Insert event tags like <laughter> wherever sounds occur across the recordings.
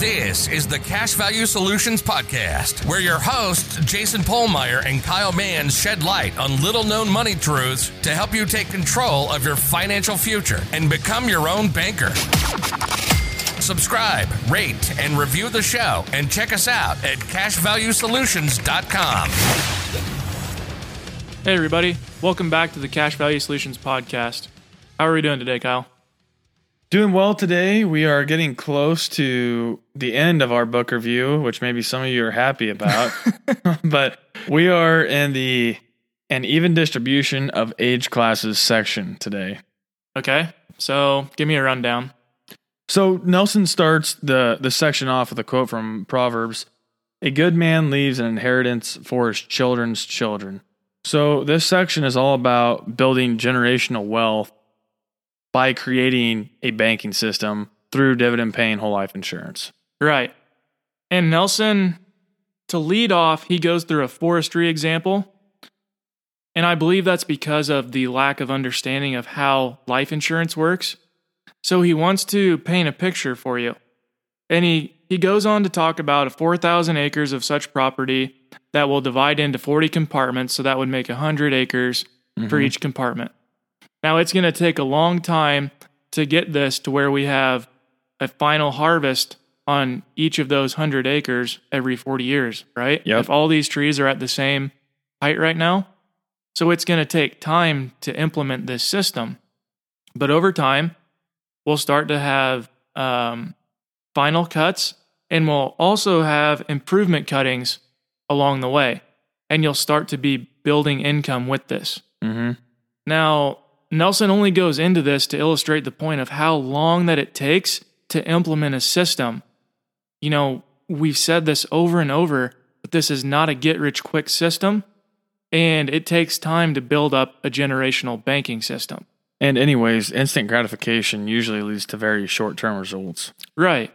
This is the Cash Value Solutions Podcast, where your hosts, Jason Pohlmeier and Kyle Mans, shed light on little known money truths to help you take control of your financial future and become your own banker. Subscribe, rate, and review the show, and check us out at cashvaluesolutions.com. Hey, everybody. Welcome back to the Cash Value Solutions Podcast. How are we doing today, Kyle? Doing well today. We are getting close to the end of our book review, which maybe some of you are happy about. <laughs> but we are in the an even distribution of age classes section today. Okay. So give me a rundown. So Nelson starts the the section off with a quote from Proverbs: "A good man leaves an inheritance for his children's children." So this section is all about building generational wealth by creating a banking system through dividend paying whole life insurance. Right. And Nelson, to lead off, he goes through a forestry example. And I believe that's because of the lack of understanding of how life insurance works. So he wants to paint a picture for you. And he, he goes on to talk about 4,000 acres of such property that will divide into 40 compartments. So that would make 100 acres mm-hmm. for each compartment. Now, it's going to take a long time to get this to where we have a final harvest on each of those 100 acres every 40 years, right? Yep. If all these trees are at the same height right now. So it's going to take time to implement this system. But over time, we'll start to have um, final cuts and we'll also have improvement cuttings along the way. And you'll start to be building income with this. Mm-hmm. Now, Nelson only goes into this to illustrate the point of how long that it takes to implement a system. You know, we've said this over and over, but this is not a get rich quick system, and it takes time to build up a generational banking system. And, anyways, instant gratification usually leads to very short term results. Right.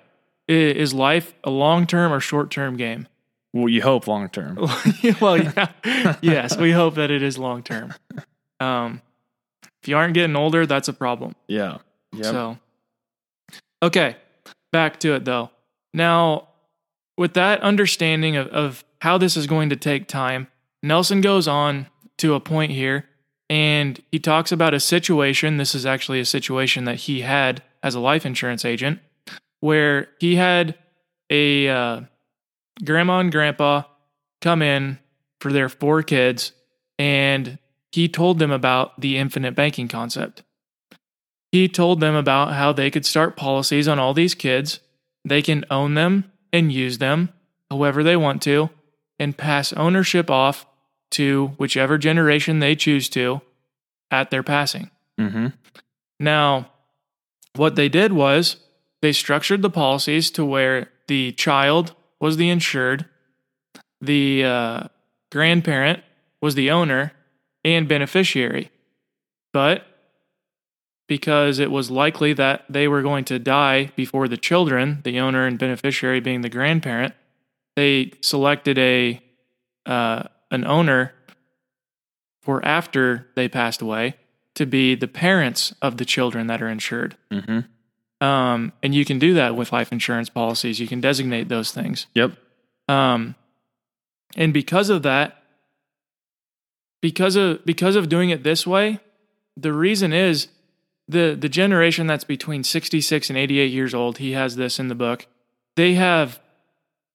Is life a long term or short term game? Well, you hope long term. <laughs> well, yeah. <laughs> yes, we hope that it is long term. Um, if you aren't getting older, that's a problem. Yeah. Yep. So, okay, back to it though. Now, with that understanding of, of how this is going to take time, Nelson goes on to a point here and he talks about a situation. This is actually a situation that he had as a life insurance agent where he had a uh, grandma and grandpa come in for their four kids and he told them about the infinite banking concept. He told them about how they could start policies on all these kids. They can own them and use them however they want to and pass ownership off to whichever generation they choose to at their passing. Mm-hmm. Now, what they did was they structured the policies to where the child was the insured, the uh, grandparent was the owner, and beneficiary. But because it was likely that they were going to die before the children, the owner and beneficiary being the grandparent, they selected a uh, an owner for after they passed away to be the parents of the children that are insured. Mm-hmm. Um, and you can do that with life insurance policies. You can designate those things. Yep. Um, and because of that, because of because of doing it this way, the reason is the the generation that's between 66 and 88 years old, he has this in the book. They have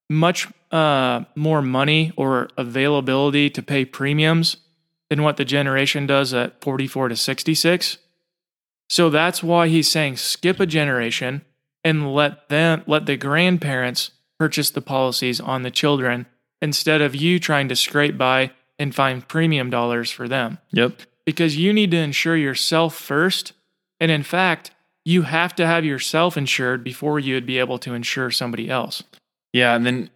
much uh, more money or availability to pay premiums than what the generation does at 44 to 66. So that's why he's saying skip a generation and let them let the grandparents purchase the policies on the children instead of you trying to scrape by and find premium dollars for them. Yep. Because you need to insure yourself first. And in fact, you have to have yourself insured before you would be able to insure somebody else. Yeah. And then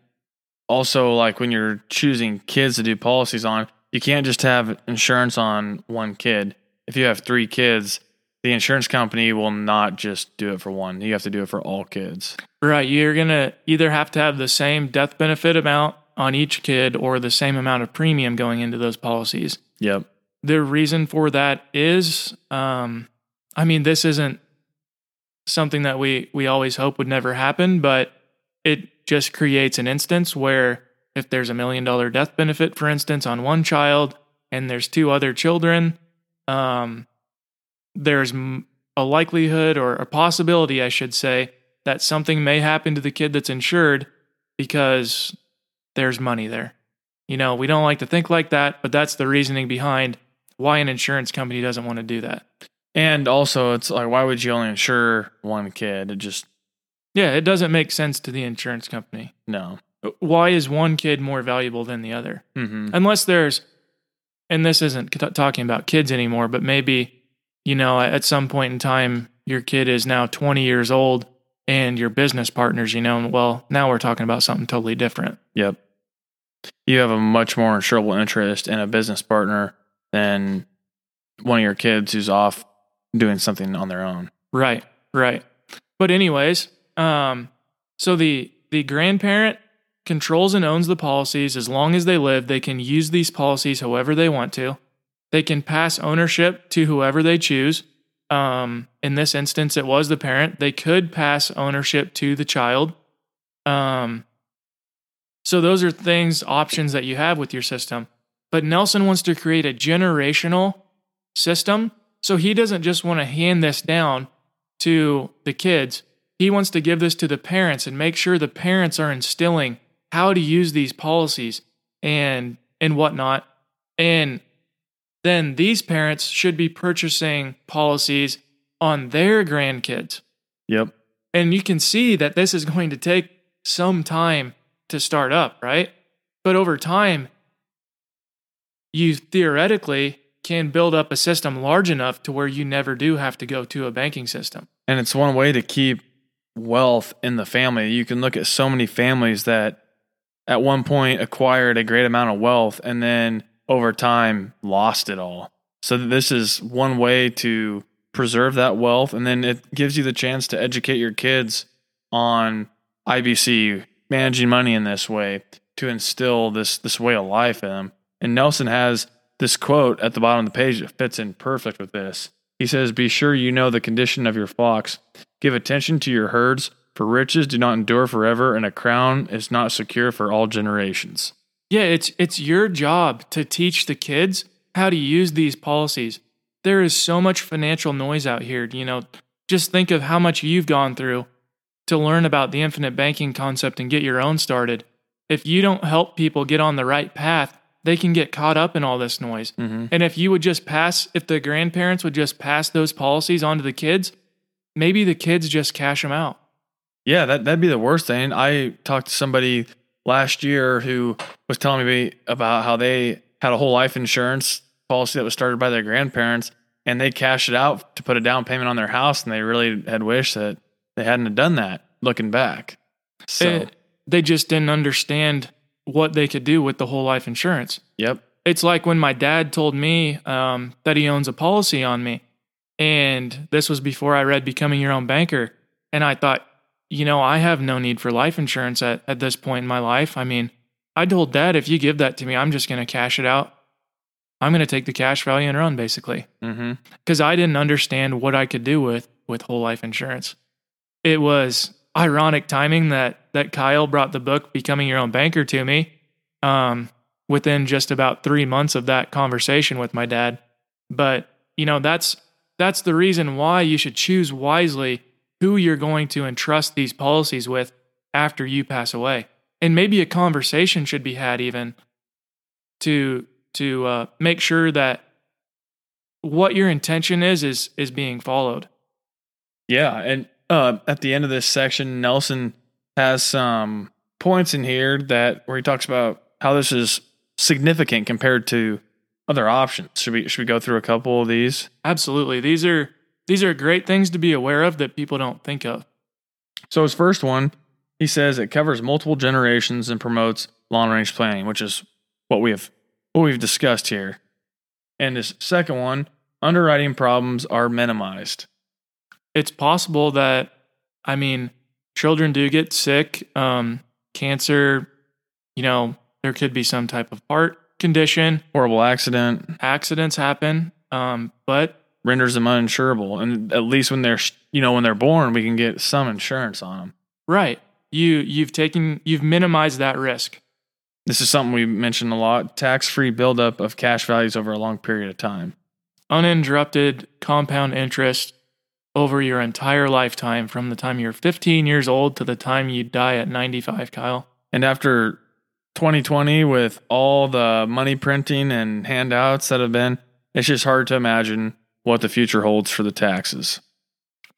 also, like when you're choosing kids to do policies on, you can't just have insurance on one kid. If you have three kids, the insurance company will not just do it for one. You have to do it for all kids. Right. You're going to either have to have the same death benefit amount on each kid or the same amount of premium going into those policies. Yep. The reason for that is, um, I mean, this isn't something that we we always hope would never happen, but it just creates an instance where if there's a million dollar death benefit, for instance, on one child and there's two other children, um, there's a likelihood or a possibility, I should say, that something may happen to the kid that's insured because there's money there. You know, we don't like to think like that, but that's the reasoning behind why an insurance company doesn't want to do that. And also, it's like, why would you only insure one kid? It just, Yeah, it doesn't make sense to the insurance company. no. Why is one kid more valuable than the other? Mm-hmm. Unless there's, and this isn't t- talking about kids anymore, but maybe, you know, at some point in time, your kid is now 20 years old and your business partners, you know, well, now we're talking about something totally different. Yep. You have a much more insurable interest in a business partner than one of your kids who's off doing something on their own. Right, right. But anyways, um, so the the grandparent controls and owns the policies as long as they live. They can use these policies however they want to. They can pass ownership to whoever they choose. Um, in this instance, it was the parent. They could pass ownership to the child. Um, so those are things, options that you have with your system. But Nelson wants to create a generational system. So he doesn't just want to hand this down to the kids. He wants to give this to the parents and make sure the parents are instilling how to use these policies and and whatnot. And then these parents should be purchasing policies on their grandkids. Yep. And you can see that this is going to take some time to start up, right? But over time, you theoretically can build up a system large enough to where you never do have to go to a banking system. And it's one way to keep wealth in the family. You can look at so many families that at one point acquired a great amount of wealth and then over time lost it all. So this is one way to preserve that wealth and then it gives you the chance to educate your kids on IBC, managing money in this way to instill this this way of life in them. And Nelson has this quote at the bottom of the page that fits in perfect with this. He says, Be sure you know the condition of your flocks. Give attention to your herds, for riches do not endure forever, and a crown is not secure for all generations. Yeah, it's it's your job to teach the kids how to use these policies. There is so much financial noise out here, you know. Just think of how much you've gone through to learn about the infinite banking concept and get your own started. If you don't help people get on the right path, they can get caught up in all this noise. Mm-hmm. And if you would just pass, if the grandparents would just pass those policies on to the kids, maybe the kids just cash them out. Yeah, that, that'd be the worst thing. I talked to somebody last year who was telling me about how they had a whole life insurance policy that was started by their grandparents and they cashed it out to put a down payment on their house and they really had wished that they hadn't done that looking back. So, Eh, they just didn't understand what they could do with the whole life insurance. yep. It's like when my dad told me um, that he owns a policy on me. And this was before I read Becoming Your Own Banker. And I thought, you know, I have no need for life insurance at, at this point in my life. I mean, I told dad, if you give that to me, I'm just going to cash it out. I'm going to take the cash value and run, basically Mm-hmm. because I didn't understand what I could do with with whole life insurance. It was ironic timing that that Kyle brought the book "Becoming Your Own Banker" to me um, within just about three months of that conversation with my dad. But you know that's that's the reason why you should choose wisely who you're going to entrust these policies with after you pass away, and maybe a conversation should be had even to to uh, make sure that what your intention is is is being followed. Yeah, and uh, at the end of this section, Nelson has some points in here that where he talks about how this is significant compared to other options. Should we should we go through a couple of these? Absolutely. These are these are great things to be aware of that people don't think of. So his first one, he says it covers multiple generations and promotes long range planning, which is what we have what we've discussed here. And his second one, underwriting problems are minimized. It's possible that I mean, children do get sick, um, cancer, you know, there could be some type of heart condition, Horrible accident accidents happen. Um, but renders them uninsurable, and at least when they're you know when they're born, we can get some insurance on them. right, you you've taken you've minimized that risk. This is something we mentioned a lot tax free buildup of cash values over a long period of time. Uninterrupted compound interest over your entire lifetime from the time you're 15 years old to the time you die at 95, Kyle. And after 2020, with all the money printing and handouts that have been, it's just hard to imagine what the future holds for the taxes.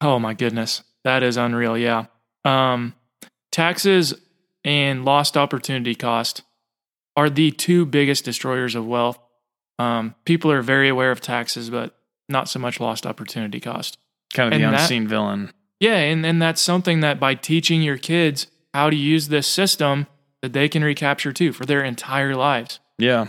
Oh my goodness. That is unreal. Yeah. Um, taxes and lost opportunity cost are the two biggest destroyers of wealth. Um, people are very aware of taxes, but not so much lost opportunity cost. Kind of the And that- unseen villain. Yeah, and, and that's something that by teaching your kids how to use this system, that they can recapture too for their entire lives. Yeah.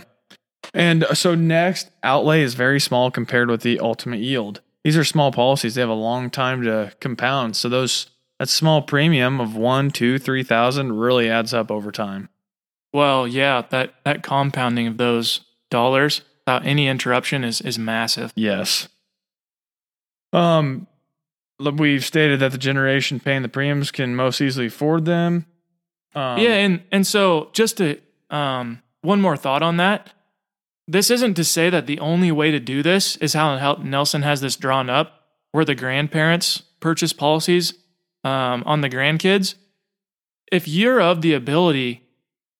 And so next, outlay is very small compared with the ultimate yield. These are small policies. They have a long time to compound. So those that small premium of one, two, three thousand really adds up over time. Well, yeah, that that compounding of those dollars without any interruption is is massive. Yes. Um, we've stated that the generation paying the premiums can most easily afford them. Um, yeah, and and so just to um one more thought on that. This isn't to say that the only way to do this is how Nelson has this drawn up, where the grandparents purchase policies um, on the grandkids. If you're of the ability,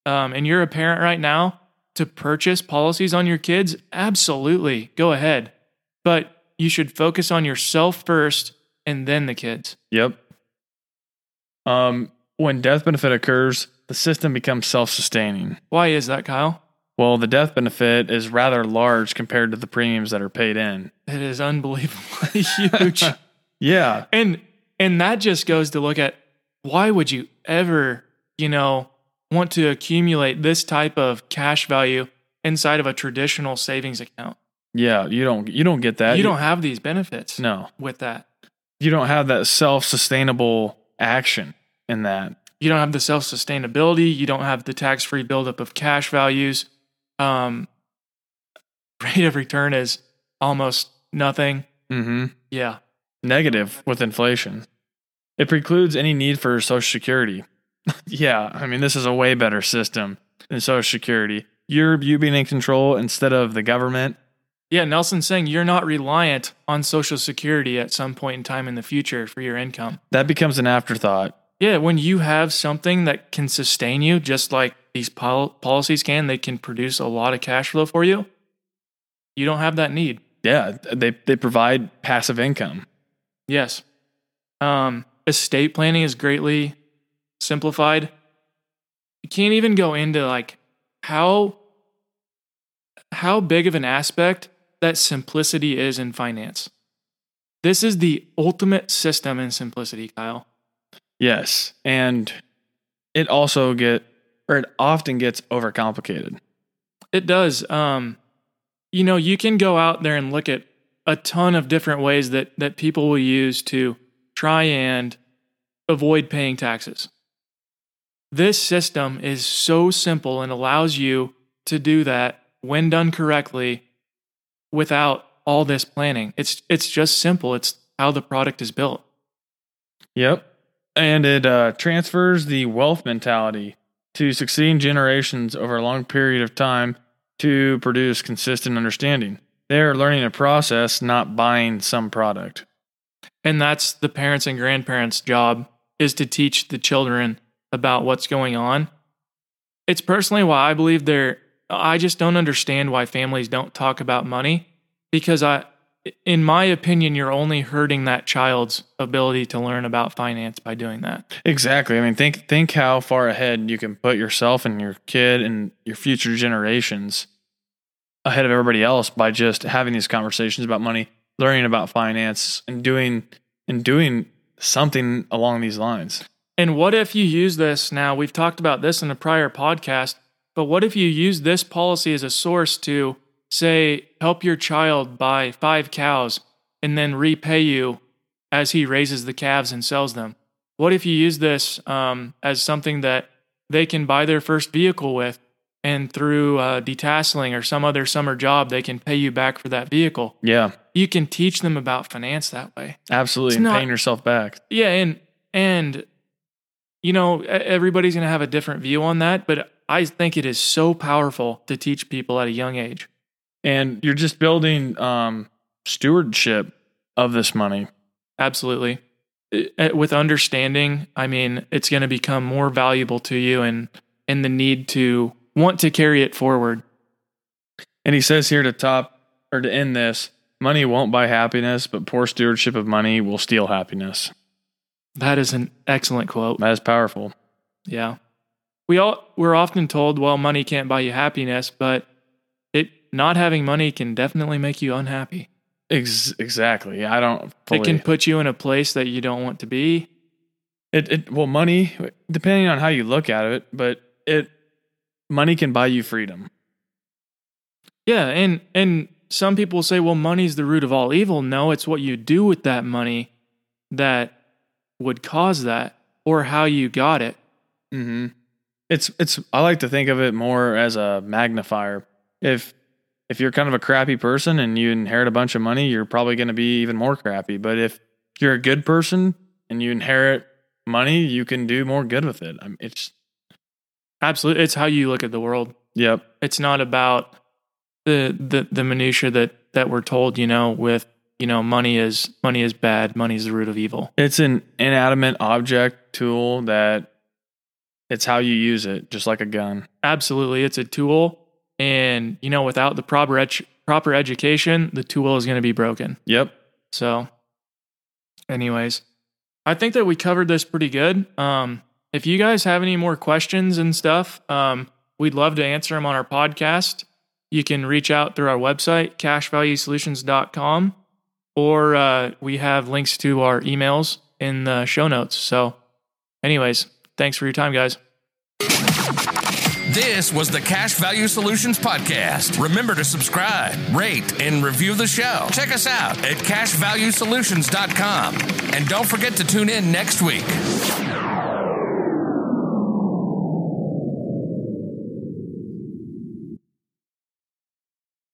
um, and you're a parent right now to purchase policies on your kids, absolutely go ahead. But you should focus on yourself first and then the kids. Yep. Um, when death benefit occurs, the system becomes self-sustaining. Why is that, Kyle? Well, the death benefit is rather large compared to the premiums that are paid in. It is unbelievably <laughs> huge. <laughs> Yeah. and and that just goes to look at why would you ever, you know, want to accumulate this type of cash value inside of a traditional savings account? Yeah, you don't you don't get that. you don't have these benefits No. with that. You don't have that self-sustainable action in that. You don't have the self sustainability. You don't have the tax free buildup of cash values. Um, <laughs> rate of return is almost nothing. Mm-hmm. Yeah. Negative with inflation. It precludes any need for social security. <laughs> yeah, I mean this is a way better system than social security. You're you being in control instead of the government. Yeah. Nelson's saying you're not reliant on Social Security at some point in time in the future for your income. That becomes an afterthought. Yeah. When you have something that can sustain you, just like these pol- policies can, they can produce a lot of cash flow for you. You don't have that need. Yeah, they they provide passive income. Yes. Um, estate planning is greatly simplified. You can't even go into like how how big of an aspect that simplicity is in finance. This is the ultimate system in simplicity, Kyle. Yes, and it also get or it often gets overcomplicated. It does. Um, you know, you can go out there and look at a ton of different ways that that people will use to try and avoid paying taxes. This system is so simple and allows you to do that when done correctly without all this planning. It's it's just simple. It's how the product is built. Yep. And it uh, transfers the wealth mentality to succeeding generations over a long period of time to produce consistent understanding. They're learning a process, not buying some product. And that's the parents and grandparents' job is to teach the children about what's going on. It's personally why I believe there I just don't understand why families don't talk about money because I in my opinion you're only hurting that child's ability to learn about finance by doing that. Exactly. I mean, think think how far ahead you can put yourself and your kid and your future generations ahead of everybody else by just having these conversations about money, learning about finance, and doing and doing something along these lines. And what if you use this now? We've talked about this in a prior podcast, but what if you use this policy as a source to say help your child buy 5 cows and then repay you as he raises the calves and sells them? What if you use this um, as something that they can buy their first vehicle with and through uh, detasseling or some other summer job they can pay you back for that vehicle? Yeah, You can teach them about finance that way. absolutely. It's And not- paying yourself back. Yeah, and and you know, everybody's going to have a different view on that, but I think it is so powerful to teach people at a young age. And you're just building um, stewardship of this money. Absolutely. It- it- with understanding, I mean, it's going to become more valuable to you and and the need to want to carry it forward. And he says here to top or to end this money won't buy happiness, but poor stewardship of money will steal happiness. That is an excellent quote. That is powerful. Yeah. We all we're often told, well, money can't buy you happiness, but it not having money can definitely make you unhappy. Ex- exactly. I don't. Fully, It can put you in a place that you don't want to be. It, it well, money depending on how you look at it, but it money can buy you freedom. Yeah, and and some people say, well, money's the root of all evil. No, it's what you do with that money that would cause that, or how you got it. Mm-hmm. It's it's. I like to think of it more as a magnifier. If if you're kind of a crappy person and you inherit a bunch of money, you're probably going to be even more crappy. But if you're a good person and you inherit money, you can do more good with it. I mean, it's Absolutely, it's how you look at the world. yep. It's not about the the the minutia that that we're told. You know, with you know, money is money is bad. Money is the root of evil. It's an inanimate object tool that it's how you use it, just like a gun. Absolutely, it's a tool, and you know, without the proper edu- proper education, the tool is going to be broken. Yep. So, anyways, I think that we covered this pretty good. Um, if you guys have any more questions and stuff, um, we'd love to answer them on our podcast. You can reach out through our website, cashvaluesolutions.com, or uh, we have links to our emails in the show notes. So, anyways, thanks for your time, guys. This was the Cash Value Solutions Podcast. Remember to subscribe, rate, and review the show. Check us out at cashvaluesolutions.com. And don't forget to tune in next week.